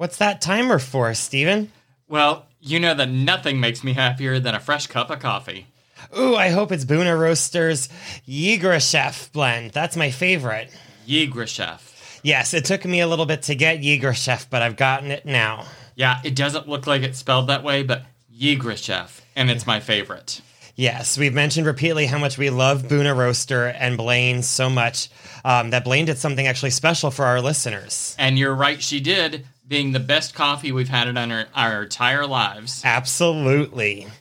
What's that timer for, Steven? Well, you know that nothing makes me happier than a fresh cup of coffee. Ooh, I hope it's Buna Roaster's Chef blend. That's my favorite. Chef. Yes, it took me a little bit to get Chef, but I've gotten it now. Yeah, it doesn't look like it's spelled that way, but Chef, and it's my favorite. Yes, we've mentioned repeatedly how much we love Buna Roaster and Blaine so much um, that Blaine did something actually special for our listeners. And you're right, she did, being the best coffee we've had in our, our entire lives. Absolutely.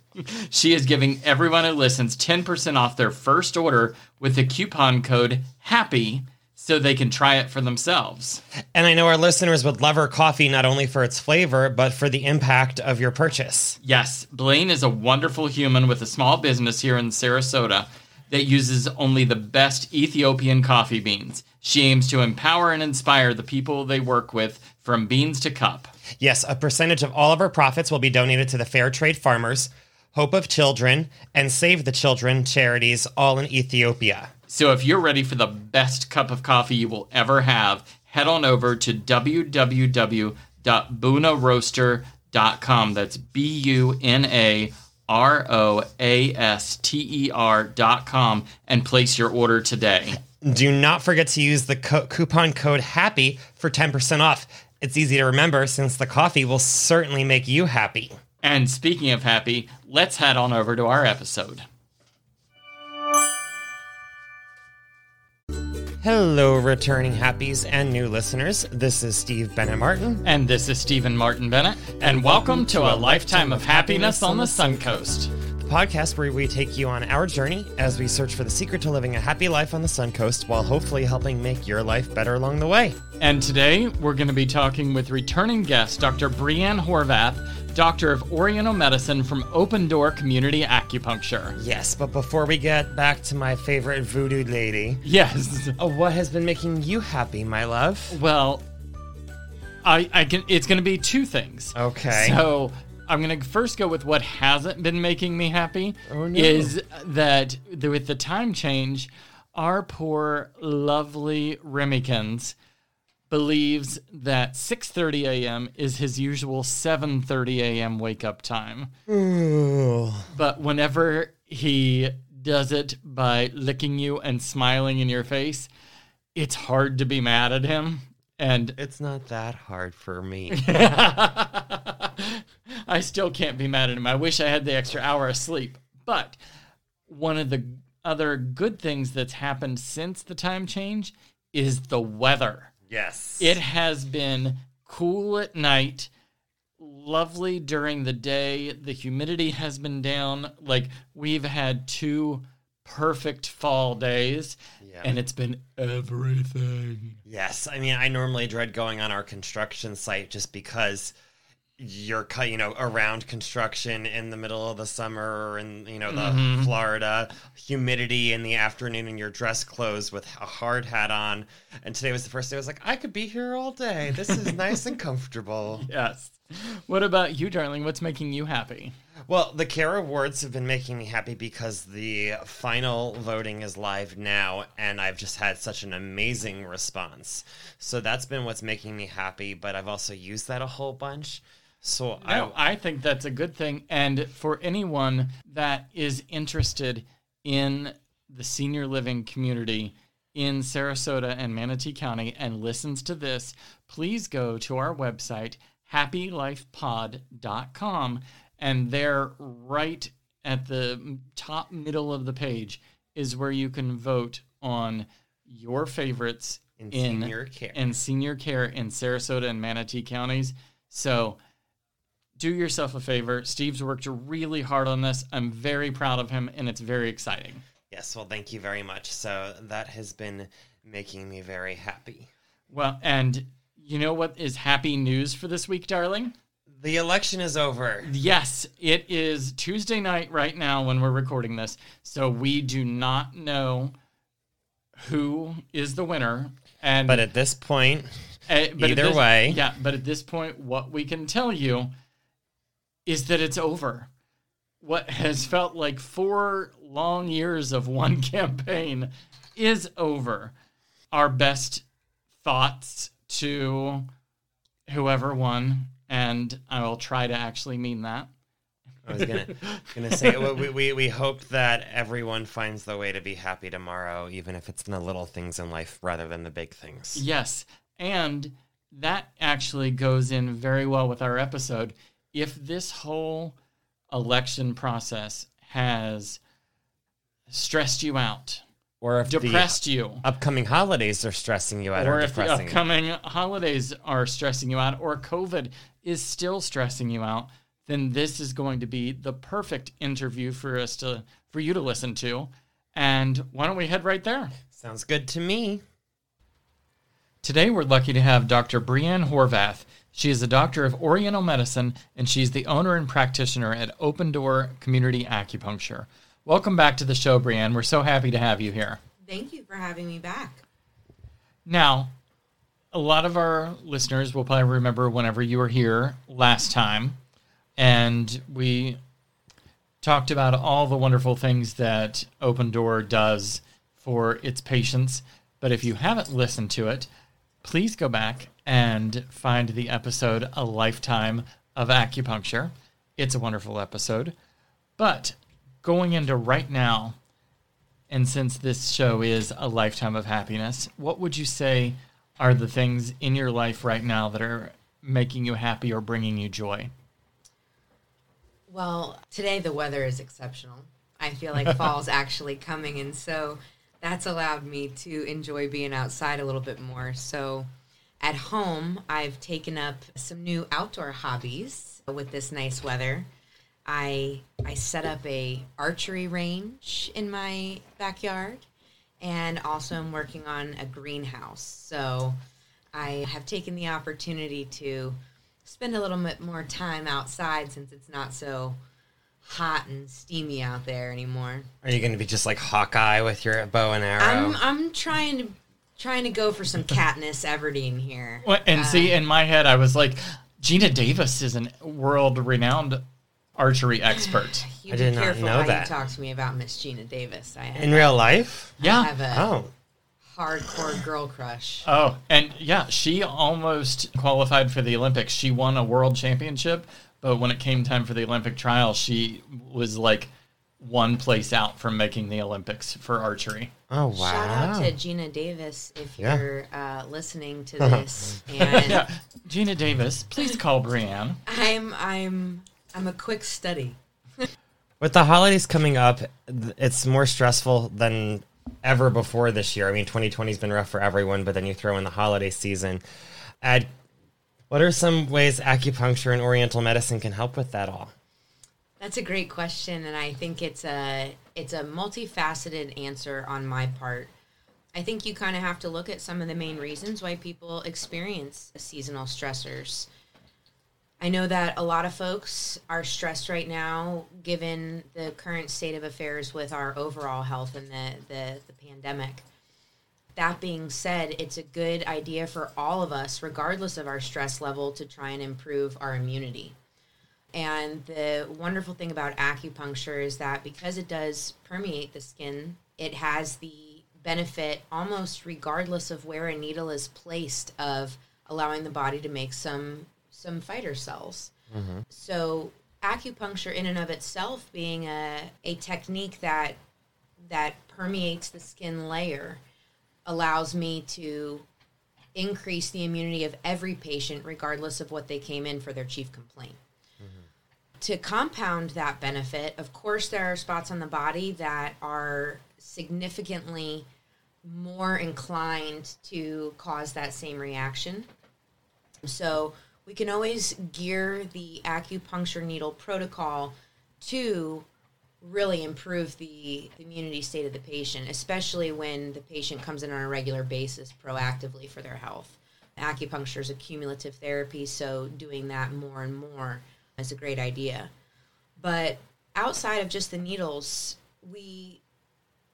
She is giving everyone who listens 10% off their first order with the coupon code HAPPY so they can try it for themselves. And I know our listeners would love our coffee not only for its flavor, but for the impact of your purchase. Yes, Blaine is a wonderful human with a small business here in Sarasota that uses only the best Ethiopian coffee beans. She aims to empower and inspire the people they work with from beans to cup. Yes, a percentage of all of our profits will be donated to the Fair Trade Farmers, Hope of Children, and Save the Children charities, all in Ethiopia. So if you're ready for the best cup of coffee you will ever have, head on over to www.bunaroaster.com. That's B U N A R O A S T E R.com and place your order today. Do not forget to use the co- coupon code HAPPY for 10% off. It's easy to remember since the coffee will certainly make you happy. And speaking of happy, let's head on over to our episode. Hello, returning happies and new listeners. This is Steve Bennett Martin. And this is Stephen Martin Bennett. And welcome to a lifetime of happiness on the Suncoast. The podcast where we take you on our journey as we search for the secret to living a happy life on the Suncoast while hopefully helping make your life better along the way. And today we're going to be talking with returning guest Dr. Brianne Horvath Doctor of Oriental Medicine from Open Door Community Acupuncture. Yes, but before we get back to my favorite voodoo lady, yes, uh, what has been making you happy, my love? Well, I, I can. It's going to be two things. Okay. So I'm going to first go with what hasn't been making me happy. Oh, no. Is that with the time change, our poor, lovely Remykins believes that 6:30 a.m. is his usual 7:30 a.m. wake up time. Ooh. But whenever he does it by licking you and smiling in your face, it's hard to be mad at him. And it's not that hard for me. I still can't be mad at him. I wish I had the extra hour of sleep. But one of the other good things that's happened since the time change is the weather. Yes. It has been cool at night, lovely during the day. The humidity has been down. Like we've had two perfect fall days yeah. and it's been everything. Yes. I mean, I normally dread going on our construction site just because you're you know around construction in the middle of the summer and you know the mm-hmm. Florida humidity in the afternoon and your dress clothes with a hard hat on. And today was the first day. I was like I could be here all day. This is nice and comfortable. Yes. What about you darling? What's making you happy? Well the care awards have been making me happy because the final voting is live now and I've just had such an amazing response. So that's been what's making me happy but I've also used that a whole bunch so no, I, I think that's a good thing. And for anyone that is interested in the senior living community in Sarasota and Manatee County and listens to this, please go to our website, happylifepod.com. And there, right at the top middle of the page, is where you can vote on your favorites in, in senior care. In senior care in Sarasota and Manatee counties. So do yourself a favor. Steve's worked really hard on this. I'm very proud of him, and it's very exciting. Yes, well, thank you very much. So that has been making me very happy. Well, and you know what is happy news for this week, darling? The election is over. Yes, it is Tuesday night right now when we're recording this. So we do not know who is the winner. And but at this point, uh, either this, way, yeah. But at this point, what we can tell you is that it's over. What has felt like four long years of one campaign is over. Our best thoughts to whoever won, and I will try to actually mean that. I was gonna gonna say we, we we hope that everyone finds the way to be happy tomorrow, even if it's in the little things in life rather than the big things. Yes, and that actually goes in very well with our episode. If this whole election process has stressed you out, Or if depressed you, upcoming holidays are stressing you out or or, if the depressing. you. upcoming holidays are stressing you out, or COVID is still stressing you out, then this is going to be the perfect interview for us to for you to listen to. And why don't we head right there? Sounds good to me. Today, we're lucky to have Dr. Brianne Horvath. She is a doctor of Oriental medicine, and she's the owner and practitioner at Open Door Community Acupuncture. Welcome back to the show, Brianne. We're so happy to have you here. Thank you for having me back. Now, a lot of our listeners will probably remember whenever you were here last time, and we talked about all the wonderful things that Open Door does for its patients. But if you haven't listened to it, please go back and find the episode A Lifetime of Acupuncture. It's a wonderful episode. But going into right now, and since this show is a lifetime of happiness, what would you say are the things in your life right now that are making you happy or bringing you joy? Well, today the weather is exceptional. I feel like fall's actually coming, and so that's allowed me to enjoy being outside a little bit more. So, at home, I've taken up some new outdoor hobbies with this nice weather. I I set up a archery range in my backyard, and also I'm working on a greenhouse. So, I have taken the opportunity to spend a little bit more time outside since it's not so hot and steamy out there anymore. Are you going to be just like Hawkeye with your bow and arrow? I'm I'm trying to trying to go for some Katniss Everdeen here. Well, And see, uh, in my head, I was like, Geena Davis is a world renowned archery expert. You I did not know how that. you talk to me about Miss Geena Davis. I have, in real life? I Yeah. have a Oh, hardcore girl crush. Oh, and yeah, she almost qualified for the Olympics. She won a world championship, but when it came time for the Olympic trial, she was like one place out from making the Olympics for archery. oh wow! Shout out to Geena Davis if Yeah. you're uh, listening to this. and Yeah, Geena Davis, please call Brianne. I'm I'm I'm a quick study. With the holidays coming up, it's more stressful than ever before this year. I mean, 2020 has been rough for everyone, but then you throw in the holiday season. Add, what are some ways acupuncture and Oriental medicine can help with that all? That's a great question, and I think it's a it's a multifaceted answer on my part. I think you kind of have to look at some of the main reasons why people experience seasonal stressors. I know that a lot of folks are stressed right now, given the current state of affairs with our overall health and the, the, the pandemic. That being said, it's a good idea for all of us, regardless of our stress level, to try and improve our immunity. And the wonderful thing about acupuncture is that because it does permeate the skin, it has the benefit almost regardless of where a needle is placed of allowing the body to make some some fighter cells. Mm-hmm. So acupuncture in and of itself being a, a technique that that permeates the skin layer allows me to increase the immunity of every patient regardless of what they came in for their chief complaint mm-hmm. to compound that benefit, of course, there are spots on the body that are significantly more inclined to cause that same reaction. So we can always gear the acupuncture needle protocol to really improve the immunity state of the patient, especially when the patient comes in on a regular basis proactively for their health. Acupuncture is a cumulative therapy, so doing that more and more is a great idea. But outside of just the needles, we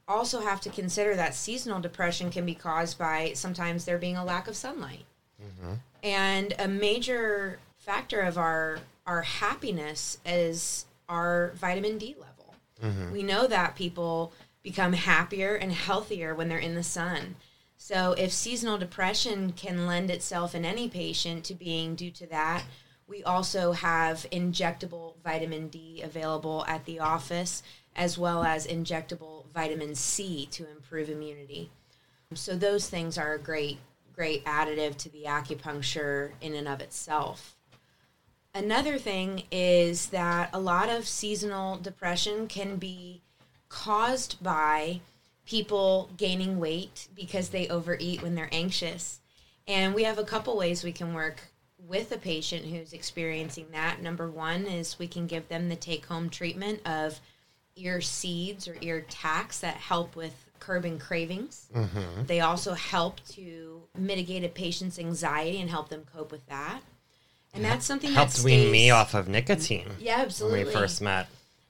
also have to consider that seasonal depression can be caused by sometimes there being a lack of sunlight. Mm-hmm. And a major factor of our our happiness is our vitamin D level. Mm-hmm. We know that people become happier and healthier when they're in the sun. So, if seasonal depression can lend itself in any patient to being due to that, we also have injectable vitamin D available at the office, as well as injectable vitamin C to improve immunity. So, those things are a great, great additive to the acupuncture in and of itself. Another thing is that a lot of seasonal depression can be caused by people gaining weight because they overeat when they're anxious. And we have a couple ways we can work with a patient who's experiencing that. Number one is we can give them the take home treatment of ear seeds or ear tacks that help with curbing cravings. Mm-hmm. They also help to mitigate a patient's anxiety and help them cope with that. And that's something helped that wean me off of nicotine. Yeah, absolutely. When we first met.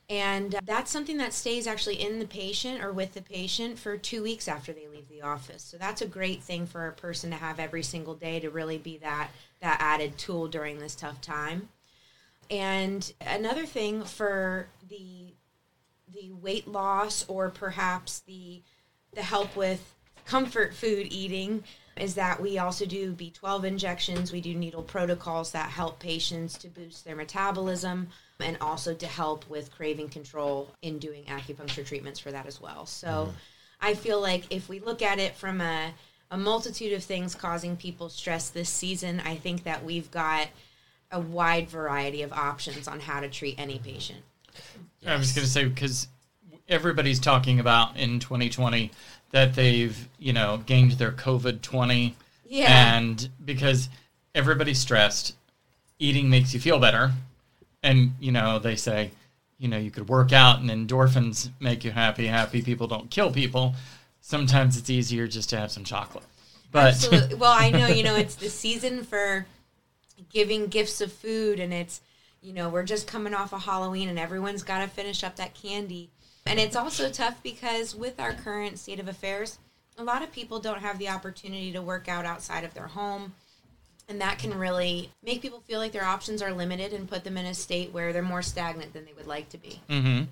And uh, that's something that stays actually in the patient or with the patient for two weeks after they leave the office. So that's a great thing for a person to have every single day to really be that that added tool during this tough time. And another thing for the the weight loss or perhaps the the help with comfort food eating is that we also do B12 injections. We do needle protocols that help patients to boost their metabolism and also to help with craving control in doing acupuncture treatments for that as well. So mm. I feel like if we look at it from a, a multitude of things causing people stress this season, I think that we've got a wide variety of options on how to treat any patient. Yes. I was going to say, because everybody's talking about in 2020 that they've, you know, gained their COVID 20. Yeah. And because everybody's stressed, eating makes you feel better and you know they say you know you could work out and endorphins make you happy happy people don't kill people sometimes it's easier just to have some chocolate but Absolutely. well i know you know it's the season for giving gifts of food and it's you know we're just coming off of halloween and everyone's got to finish up that candy and it's also tough because with our current state of affairs a lot of people don't have the opportunity to work out outside of their home and that can really make people feel like their options are limited and put them in a state where they're more stagnant than they would like to be. Mm-hmm.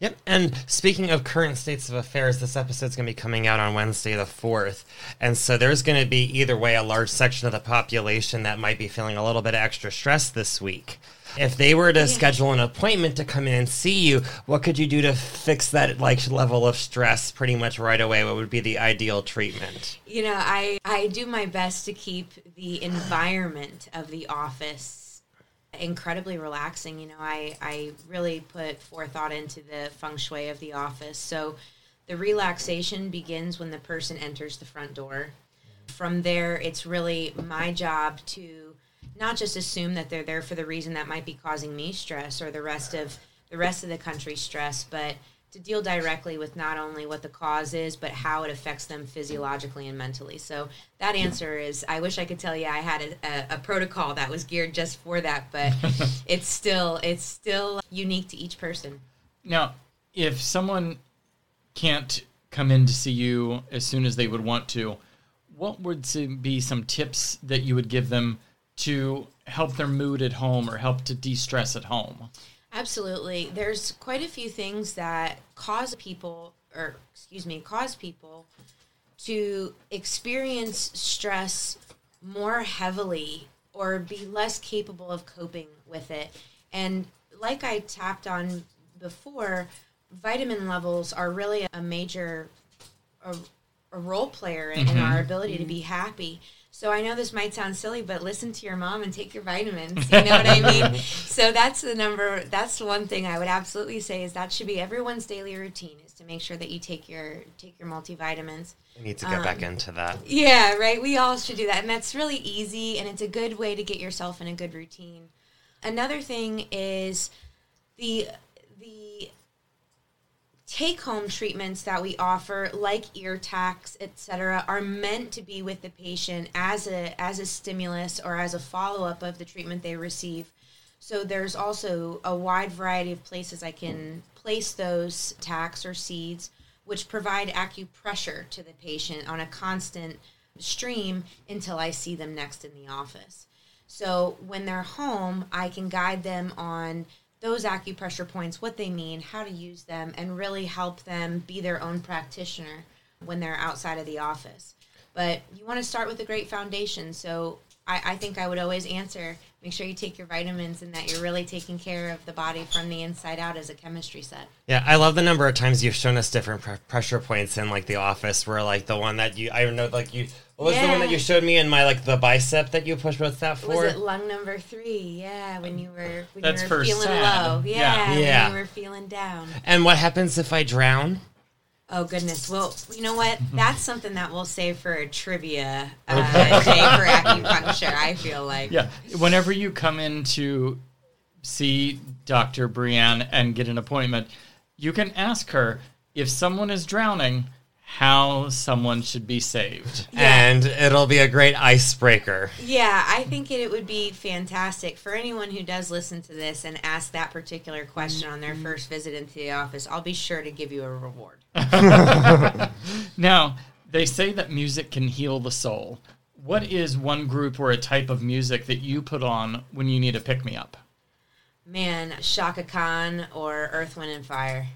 Yep. And speaking of current states of affairs, this episode's going to be coming out on Wednesday the 4th. And so there's going to be either way a large section of the population that might be feeling a little bit extra stress this week. If they were to yeah. schedule an appointment to come in and see you, what could you do to fix that like level of stress pretty much right away? What would be the ideal treatment? You know, I I do my best to keep the environment of the office incredibly relaxing. You know, I I really put forethought into the feng shui of the office. So the relaxation begins when the person enters the front door. From there, it's really my job to not just assume that they're there for the reason that might be causing me stress or the rest of the rest of the country stress, but to deal directly with not only what the cause is, but how it affects them physiologically and mentally. So that answer is I wish I could tell you I had a, a, a protocol that was geared just for that, but it's still it's still unique to each person. Now, if someone can't come in to see you as soon as they would want to, what would be some tips that you would give them to help their mood at home or help to de-stress at home? Absolutely. There's quite a few things that cause people or excuse me, cause people to experience stress more heavily or be less capable of coping with it. And like I tapped on before, vitamin levels are really a major a, a role player in, mm-hmm. in our ability to be happy. So I know this might sound silly, but listen to your mom and take your vitamins. You know what I mean? so that's the number. That's the one thing I would absolutely say is that should be everyone's daily routine is to make sure that you take your take your multivitamins. I need to get um, back into that. Yeah, right. We all should do that, and that's really easy, and it's a good way to get yourself in a good routine. Another thing is the take home treatments that we offer like ear tacks etc are meant to be with the patient as a as a stimulus or as a follow-up of the treatment they receive. So there's also a wide variety of places i can place those tacks or seeds which provide acupressure to the patient on a constant stream until i see them next in the office. So when they're home i can guide them on those acupressure points, what they mean, how to use them, and really help them be their own practitioner when they're outside of the office. But you want to start with a great foundation. So I, I think I would always answer make sure you take your vitamins and that you're really taking care of the body from the inside out as a chemistry set. Yeah, I love the number of times you've shown us different pr- pressure points in like the office. Where like the one that you, I know, like you, what was the one that you showed me in my like the bicep that you pushed? What's that for? Was it lung number three? Yeah, when you were when That's you were feeling sad. low. Yeah. Yeah, Yeah. when you were feeling down. and what happens if I drown? Oh goodness. Well, you know what? That's something that we'll save for a trivia uh, day for acupuncture. I feel like. Yeah. Whenever you come in to see Dr. Brianne and get an appointment, you can ask her if someone is drowning, how someone should be saved. Yeah. And it'll be a great icebreaker. Yeah, I think it, it would be fantastic for anyone who does listen to this and ask that particular question on their first visit into the office. I'll be sure to give you a reward. Now, they say that music can heal the soul. What is one group or a type of music that you put on when you need a pick me up? Man, Chaka Khan or Earth, Wind, and Fire.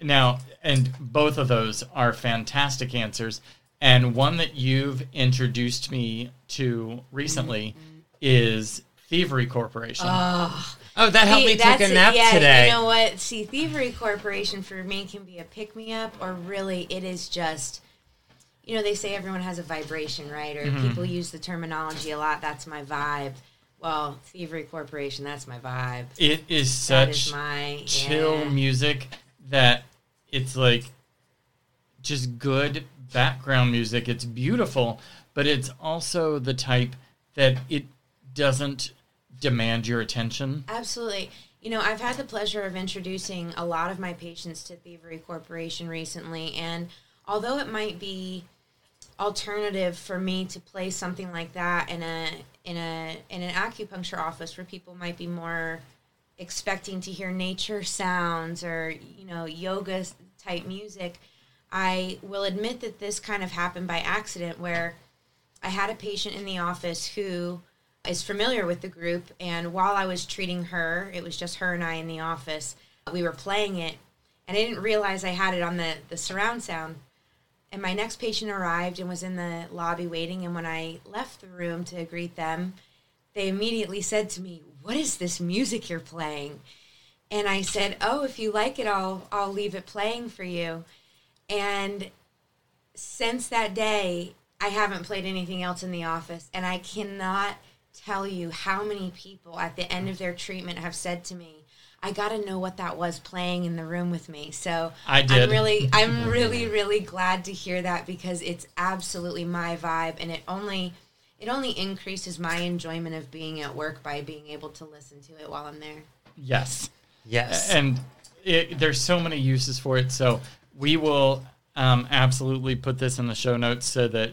Now, and both of those are fantastic answers. And one that you've introduced me to recently is Thievery Corporation. Oh, Oh, that helped See, me take a it. nap yeah, today. You know what? See, Thievery Corporation for me can be a pick me up, or really, it is just. You know, they say everyone has a vibration, right? Or Mm-hmm. people use the terminology a lot. That's my vibe. Well, Thievery Corporation, that's my vibe. it is such is my chill yeah. music that it's like just good background music. It's beautiful, but it's also the type that it doesn't demand your attention. Absolutely. You know, I've had the pleasure of introducing a lot of my patients to Thievery Corporation recently, and although it might be alternative for me to play something like that in a in a in an acupuncture office where people might be more expecting to hear nature sounds or you know yoga type music, I will admit that this kind of happened by accident where I had a patient in the office who is familiar with the group and while I was treating her, it was just her and I in the office. We were playing it and I didn't realize I had it on the the surround sound. And my next patient arrived and was in the lobby waiting and when I left the room to greet them, they immediately said to me, "What is this music you're playing?" And I said, "Oh, if you like it, I'll I'll leave it playing for you." And since that day, I haven't played anything else in the office, and I cannot tell you how many people at the end of their treatment have said to me, "I got to know what that was playing in the room with me." So I did. I'm really, I'm really, really glad to hear that because it's absolutely my vibe, and it only, it only increases my enjoyment of being at work by being able to listen to it while I'm there. Yes. yes. and it, there's so many uses for it. So we will um, absolutely put this in the show notes so that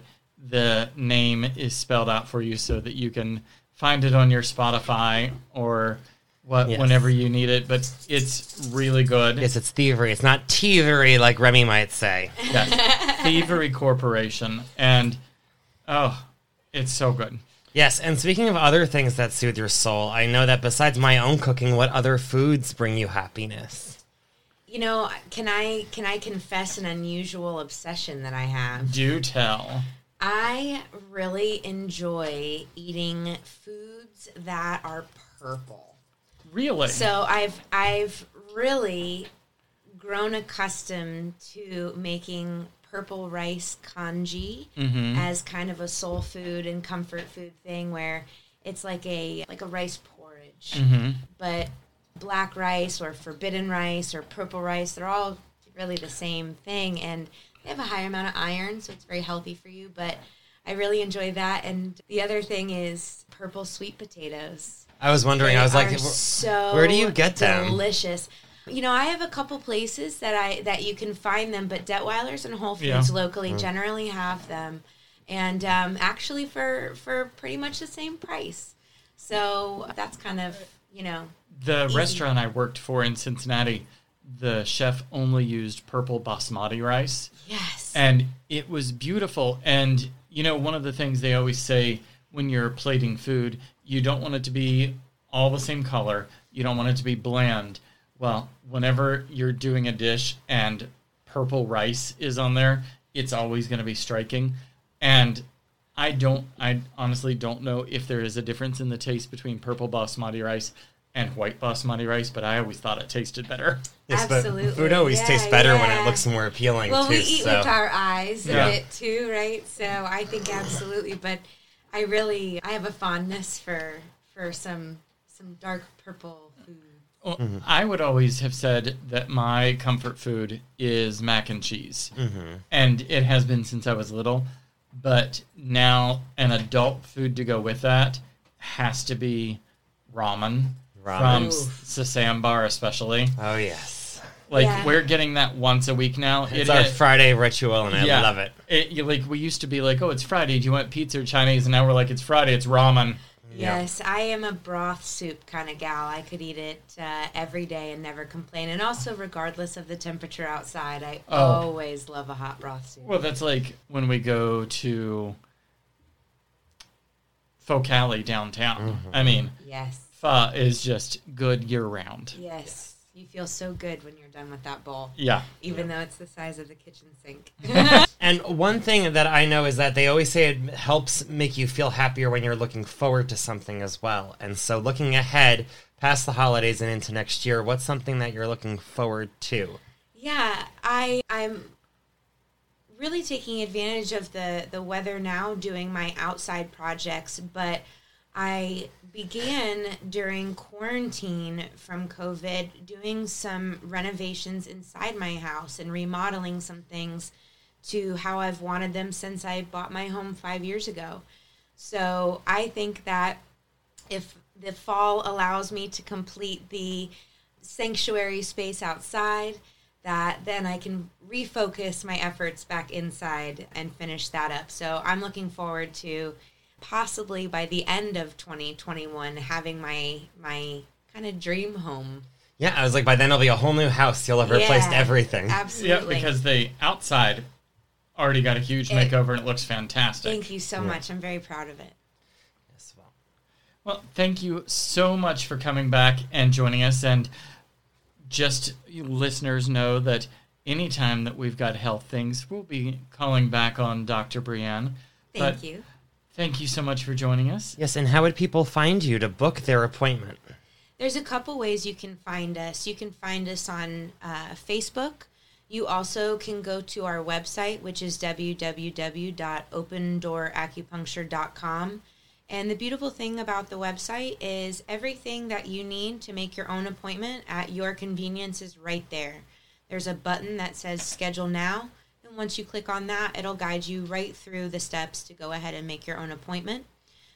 the name is spelled out for you, so that you can find it on your Spotify or what Yes. whenever you need it. But it's really good. yes, it's thievery. It's not thievery like Remy might say. Yes. Thievery Corporation, and oh, it's so good. Yes, and speaking of other things that soothe your soul, I know that besides my own cooking, what other foods bring you happiness? You know, can I can I confess an unusual obsession that I have? Do tell. I really enjoy eating foods that are purple. Really? So I've I've really grown accustomed to making purple rice kanji Mhm. as kind of a soul food and comfort food thing where it's like a like a rice porridge. Mhm. But black rice or forbidden rice or purple rice, they're all really the same thing and they have a high amount of iron, so it's very healthy for you, but I really enjoy that and the other thing is purple sweet potatoes. I was wondering. They I was like, so where do you get them? Delicious. You know, I have a couple places that I that you can find them, but Detwiler's and Whole Foods Yeah. locally generally have them, and um, actually for for pretty much the same price. So that's kind of you know The Easy. restaurant I worked for in Cincinnati, the chef only used purple basmati rice. yes and it was beautiful and you know one of the things they always say when you're plating food you don't want it to be all the same color you don't want it to be bland well whenever you're doing a dish and purple rice is on there it's always going to be striking And I don't, I honestly don't know if there is a difference in the taste between purple basmati rice and white basmati rice, but I always thought it tasted better. Yes, Absolutely. but food always Yeah, tastes better when it looks more appealing Well, too. we eat so. with our eyes Yeah. a bit too, right? So I think absolutely, but I really I have a fondness for for some some dark purple food. Well, Mm-hmm. I would always have said that my comfort food is mac and cheese. Mm-hmm. And it has been since I was little. But now, an adult food to go with that has to be ramen, Ramen. from Oof. Sasambar, especially. oh yes, Like, Yeah. we're getting that once a week now. it's It- our it- Friday ritual, and I love it. it, like we used to be like, oh, it's Friday. Do you want pizza or Chinese? And now we're like, it's Friday. It's ramen. Yeah. Yes, I am a broth soup kind of gal. I could eat it uh, every day and never complain. And also, regardless of the temperature outside, I Oh. always love a hot broth soup. Well, that's like when we go to Pho Cali downtown. I mean, yes, pho is just good year round. yes. You feel so good when you're done with that bowl, Yeah. even though it's the size of the kitchen sink. And one thing that I know is that they always say it helps make you feel happier when you're looking forward to something as well. And so, looking ahead past the holidays and into next year, what's something that you're looking forward to? Yeah, I I'm really taking advantage of the the weather now doing my outside projects, but I began during quarantine from COVID doing some renovations inside my house and remodeling some things to how I've wanted them since I bought my home 5 years ago. So, I think that if the fall allows me to complete the sanctuary space outside that then I can refocus my efforts back inside and finish that up. So I'm looking forward to possibly by the end of 2021 having my my kind of dream home. Yeah, I was like, by then it'll be a whole new house. You'll have replaced Yeah, everything. Yeah, because the outside already got a huge It- makeover and it looks fantastic. Thank you so much. I'm very proud of it. Yes, well, Well, thank you so much for coming back and joining us. And just you listeners know that anytime that we've got health things, we'll be calling back on Dr. Brianne. Thank But you. Thank you so much for joining us. Yes, and how would people find you to book their appointment? There's a couple ways you can find us. You can find us on uh, Facebook. You also can go to our website, which is www.opendooracupuncture.com. And the beautiful thing about the website is everything that you need to make your own appointment at your convenience is right there. There's a button that says schedule now. And once you click on that, it'll guide you right through the steps to go ahead and make your own appointment.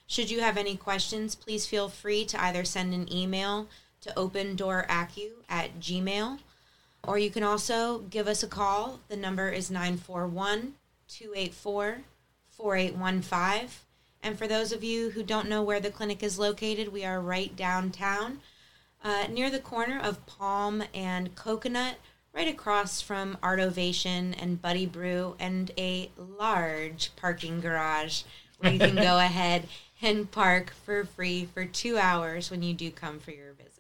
Should you have any questions, please feel free to either send an email to opendooracu at gmail, or you can also give us a call. The number is 941 284 4815. And for those of you who don't know where the clinic is located, we are right downtown uh, near the corner of Palm and Coconut, right across from Art Ovation and Buddy Brew, and a large parking garage where you can go ahead and park for free for two hours when you do come for your visit.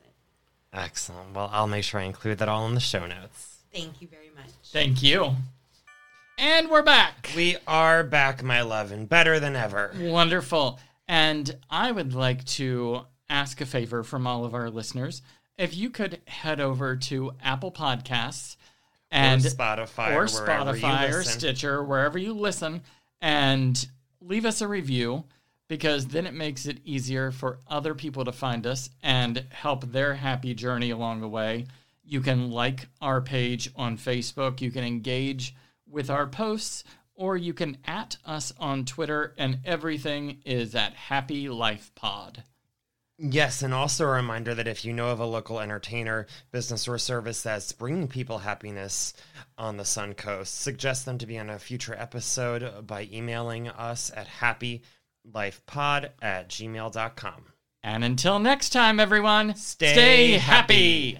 Excellent. Well, I'll make sure I include that all in the show notes. Thank you very much. Thank you. And we're back. We are back, my love, and better than ever. Wonderful. And I would like to ask a favor from all of our listeners. If you could head over to Apple Podcasts and or Spotify, or or Spotify or. Stitcher, wherever you listen, and leave us a review because then it makes it easier for other people to find us and help their happy journey along the way. You can like our page on Facebook, you can engage with our posts, or you can at us on Twitter, and everything is at Happy Life Pod. Yes, and also a reminder that if you know of a local entertainer, business, or service that's bringing people happiness on the Sun Coast, suggest them to be on a future episode by emailing us at happylifepod at gmail.com. And until next time, everyone, Stay stay happy. happy.